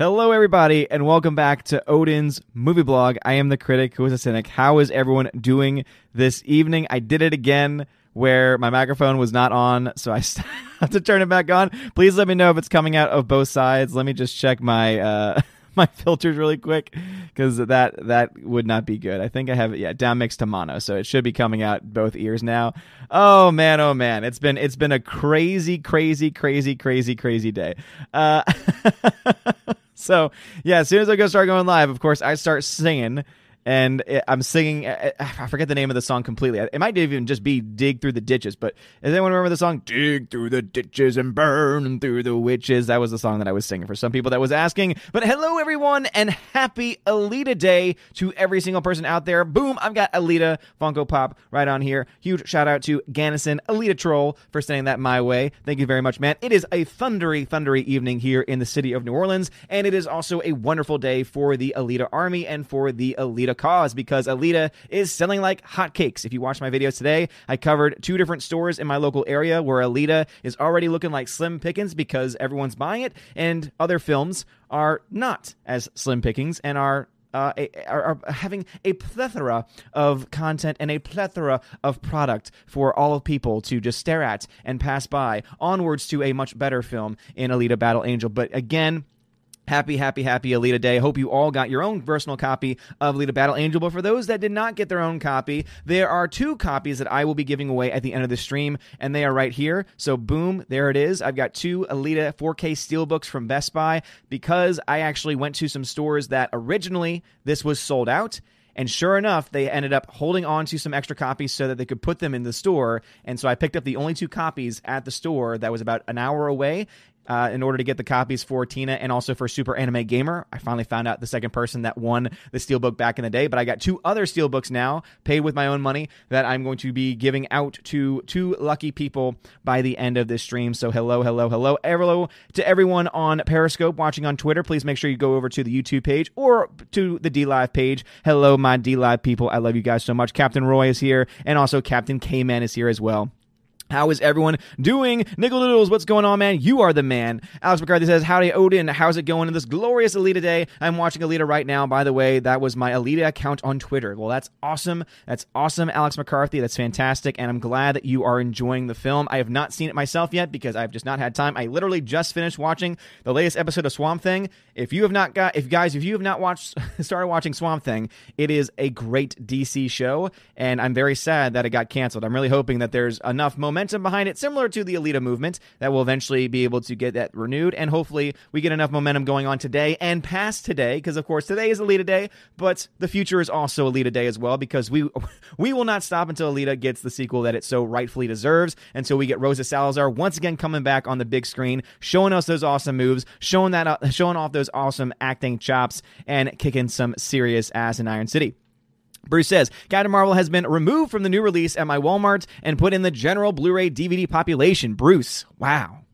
Hello, everybody, and welcome back to Odin's movie blog. I am the critic who is a cynic. How is everyone doing this evening? I did it again where my microphone was not on, so I have to turn it back on. Please let me know if it's coming out of both sides. Let me just check my uh, my filters really quick because that that would not be good. I think I have it yeah down mixed to mono, so it should be coming out both ears now. Oh man, oh man, it's been it's been a crazy, crazy, crazy, crazy, crazy day. Uh, so yeah, as soon as I go start going live, of course I start singing and I'm singing. Uh, uh, I forget the name of the song completely. It might even just be "Dig Through the Ditches." But does anyone remember the song "Dig Through the Ditches and Burn Through the Witches"? That was the song that I was singing for some people that was asking. But hello, everyone, and happy Alita Day to every single person out there. Boom! I've got Alita Funko Pop right on here. Huge shout out to Gannison Alita Troll for sending that my way. Thank you very much, man. It is a thundery, thundery evening here in the city of New Orleans, and it is also a wonderful day for the Alita Army and for the Alita Alita cause because Alita is selling like hotcakes. If you watch my videos today, I covered two different stores in my local area where Alita is already looking like slim pickings because everyone's buying it, and other films are not as slim pickings and are uh, are, are, having a plethora of content and a plethora of product for all of people to just stare at and pass by onwards to a much better film in Alita Battle Angel. But again, Happy, happy, happy Alita Day. Hope you all got your own personal copy of Alita Battle Angel. But for those that did not get their own copy, there are two copies that I will be giving away at the end of the stream, and they are right here. So, boom, there it is. I've got two Alita 4K Steelbooks from Best Buy because I actually went to some stores that originally this was sold out. And sure enough, they ended up holding on to some extra copies so that they could put them in the store. And so I picked up the only two copies at the store that was about an hour away uh, in order to get the copies for Tina and also for Super Anime Gamer. I finally found out the second person that won the Steelbook back in the day, but I got two other Steelbooks now, paid with my own money, that I'm going to be giving out to two lucky people by the end of this stream. So hello, hello, hello, hello to everyone on Periscope watching on Twitter. Please make sure you go over to the YouTube page or to the DLive page. Hello, my DLive people. I love you guys so much. Captain Roy is here, and also Captain K Man is here as well. How is everyone doing? Nickel Doodles, what's going on, man? You are the man. Alex McCarthy says, Howdy, Odin. How's it going in this glorious Alita day? I'm watching Alita right now. By the way, that was my Alita account on Twitter. Well, that's awesome. That's awesome, Alex McCarthy. That's fantastic. And I'm glad that you are enjoying the film. I have not seen it myself yet because I've just not had time. I literally just finished watching the latest episode of Swamp Thing. If you have not got, if guys, if you have not watched, started watching Swamp Thing, it is a great DC show. And I'm very sad that it got canceled. I'm really hoping that there's enough momentum momentum behind it, similar to the Alita movement, that will eventually be able to get that renewed. And hopefully, we get enough momentum going on today and past today, because of course today is Alita Day, but the future is also Alita Day as well, because we we will not stop until Alita gets the sequel that it so rightfully deserves. Until we get Rosa Salazar once again coming back on the big screen, showing us those awesome moves, showing that uh, showing off those awesome acting chops, and kicking some serious ass in Iron City. Bruce says Captain Marvel has been removed from the new release at my Walmart and put in the general Blu-ray DVD population. Bruce, wow,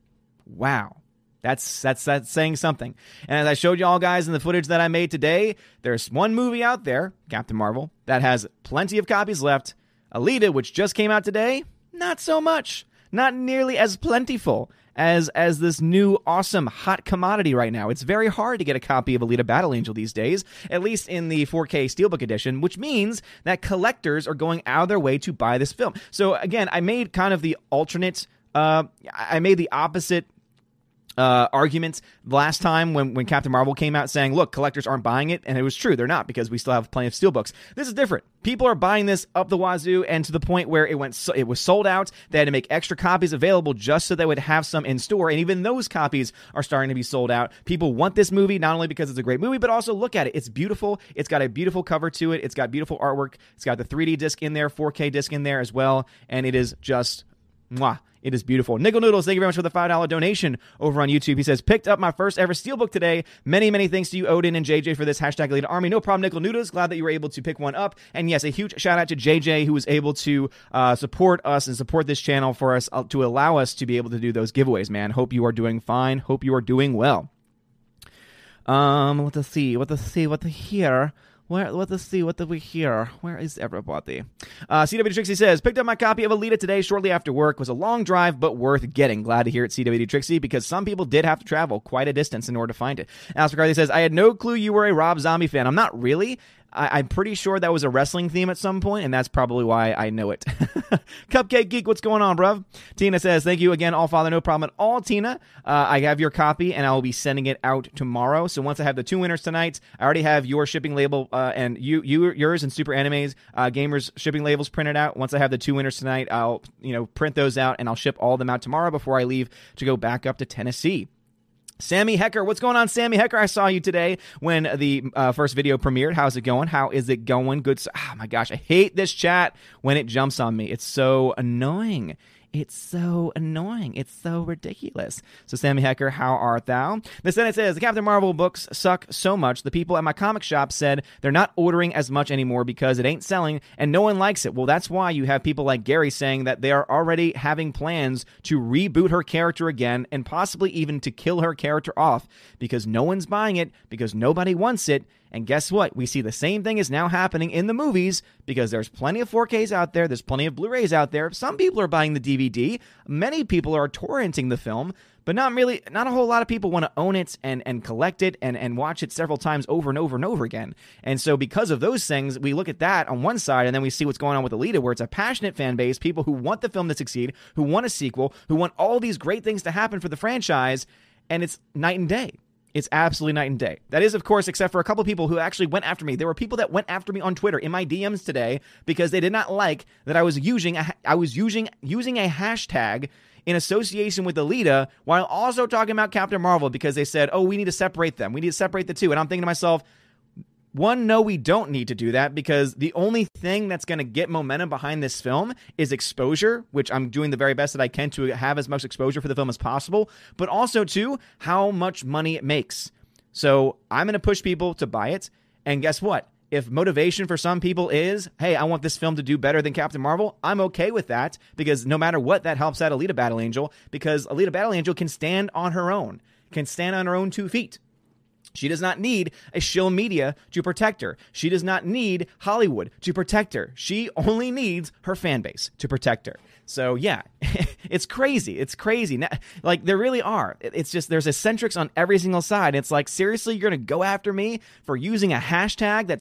wow. That's that's that's saying something. And as I showed you all guys in the footage that I made today, there's one movie out there, Captain Marvel, that has plenty of copies left. Alita, which just came out today, not so much. Not nearly as plentiful as as this new awesome hot commodity right now. It's very hard to get a copy of Alita Battle Angel these days, at least in the 4K Steelbook edition, which means that collectors are going out of their way to buy this film. So again, I made kind of the alternate uh, I made the opposite uh, arguments last time when, when Captain Marvel came out saying, look, collectors aren't buying it. And it was true. They're not because we still have plenty of steelbooks. This is different. People are buying this up the wazoo and to the point where it went, so, it was sold out. They had to make extra copies available just so they would have some in store. And even those copies are starting to be sold out. People want this movie not only because it's a great movie, but also look at it. It's beautiful. It's got a beautiful cover to it. It's got beautiful artwork. It's got the 3D disc in there, 4K disc in there as well. And it is just Mwah. It is beautiful. Nickel Noodles, thank you very much for the $5 donation over on YouTube. He says, picked up my first ever Steelbook today. Many, many thanks to you, Odin and JJ, for this hashtag Alita Army. No problem, Nickel Noodles. Glad that you were able to pick one up. And yes, a huge shout out to JJ, who was able to uh, support us and support this channel for us uh, to allow us to be able to do those giveaways, man. Hope you are doing fine. Hope you are doing well. Um, let us see. What to see. What to hear. Where, let us see. What did we hear? Where is everybody? Uh, CW Trixie says, picked up my copy of Alita today shortly after work. Was a long drive, but worth getting. Glad to hear it, CW Trixie, because some people did have to travel quite a distance in order to find it. Alex McCarthy says, I had no clue you were a Rob Zombie fan. I'm not really. I, am pretty sure that was a wrestling theme at some point, and that's probably why I know it. Cupcake Geek, what's going on, bruv? Tina says, Thank you again, All Father. No problem at all, Tina. Uh, I have your copy, and I will be sending it out tomorrow. So once I have the two winners tonight, I already have your shipping label uh, and you, you, yours and Super Animes uh, Gamers shipping labels printed out. Once I have the two winners tonight, I'll you know print those out, and I'll ship all of them out tomorrow before I leave to go back up to Tennessee. Sammy Hecker, what's going on, Sammy Hecker? I saw you today when the uh, first video premiered. How's it going? How is it going? Good. Oh my gosh, I hate this chat when it jumps on me. It's so annoying. It's so annoying. It's so ridiculous. So, Sammy Hecker, how art thou? The Senate says the Captain Marvel books suck so much. The people at my comic shop said they're not ordering as much anymore because it ain't selling and no one likes it. Well, that's why you have people like Gary saying that they are already having plans to reboot her character again and possibly even to kill her character off because no one's buying it, because nobody wants it and guess what? We see the same thing is now happening in the movies because there's plenty of 4Ks out there, there's plenty of Blu rays out there. Some people are buying the DVD, many people are torrenting the film, but not really, not a whole lot of people want to own it and, and collect it and, and watch it several times over and over and over again. And so, because of those things, we look at that on one side and then we see what's going on with Alita, where it's a passionate fan base, people who want the film to succeed, who want a sequel, who want all these great things to happen for the franchise, and it's night and day. It's absolutely night and day. That is, of course, except for a couple people who actually went after me. There were people that went after me on Twitter in my DMs today because they did not like that I was using a, I was using using a hashtag in association with Alita while also talking about Captain Marvel because they said, "Oh, we need to separate them. We need to separate the two. And I'm thinking to myself, one, no, we don't need to do that because the only thing that's going to get momentum behind this film is exposure, which I'm doing the very best that I can to have as much exposure for the film as possible, but also, too, how much money it makes. So I'm going to push people to buy it. And guess what? If motivation for some people is, hey, I want this film to do better than Captain Marvel, I'm okay with that because no matter what, that helps out Alita Battle Angel because Alita Battle Angel can stand on her own, can stand on her own two feet. She does not need a shill media to protect her. She does not need Hollywood to protect her. She only needs her fan base to protect her. So yeah, it's crazy. It's crazy. Like there really are. It's just there's eccentrics on every single side. It's like seriously, you're gonna go after me for using a hashtag that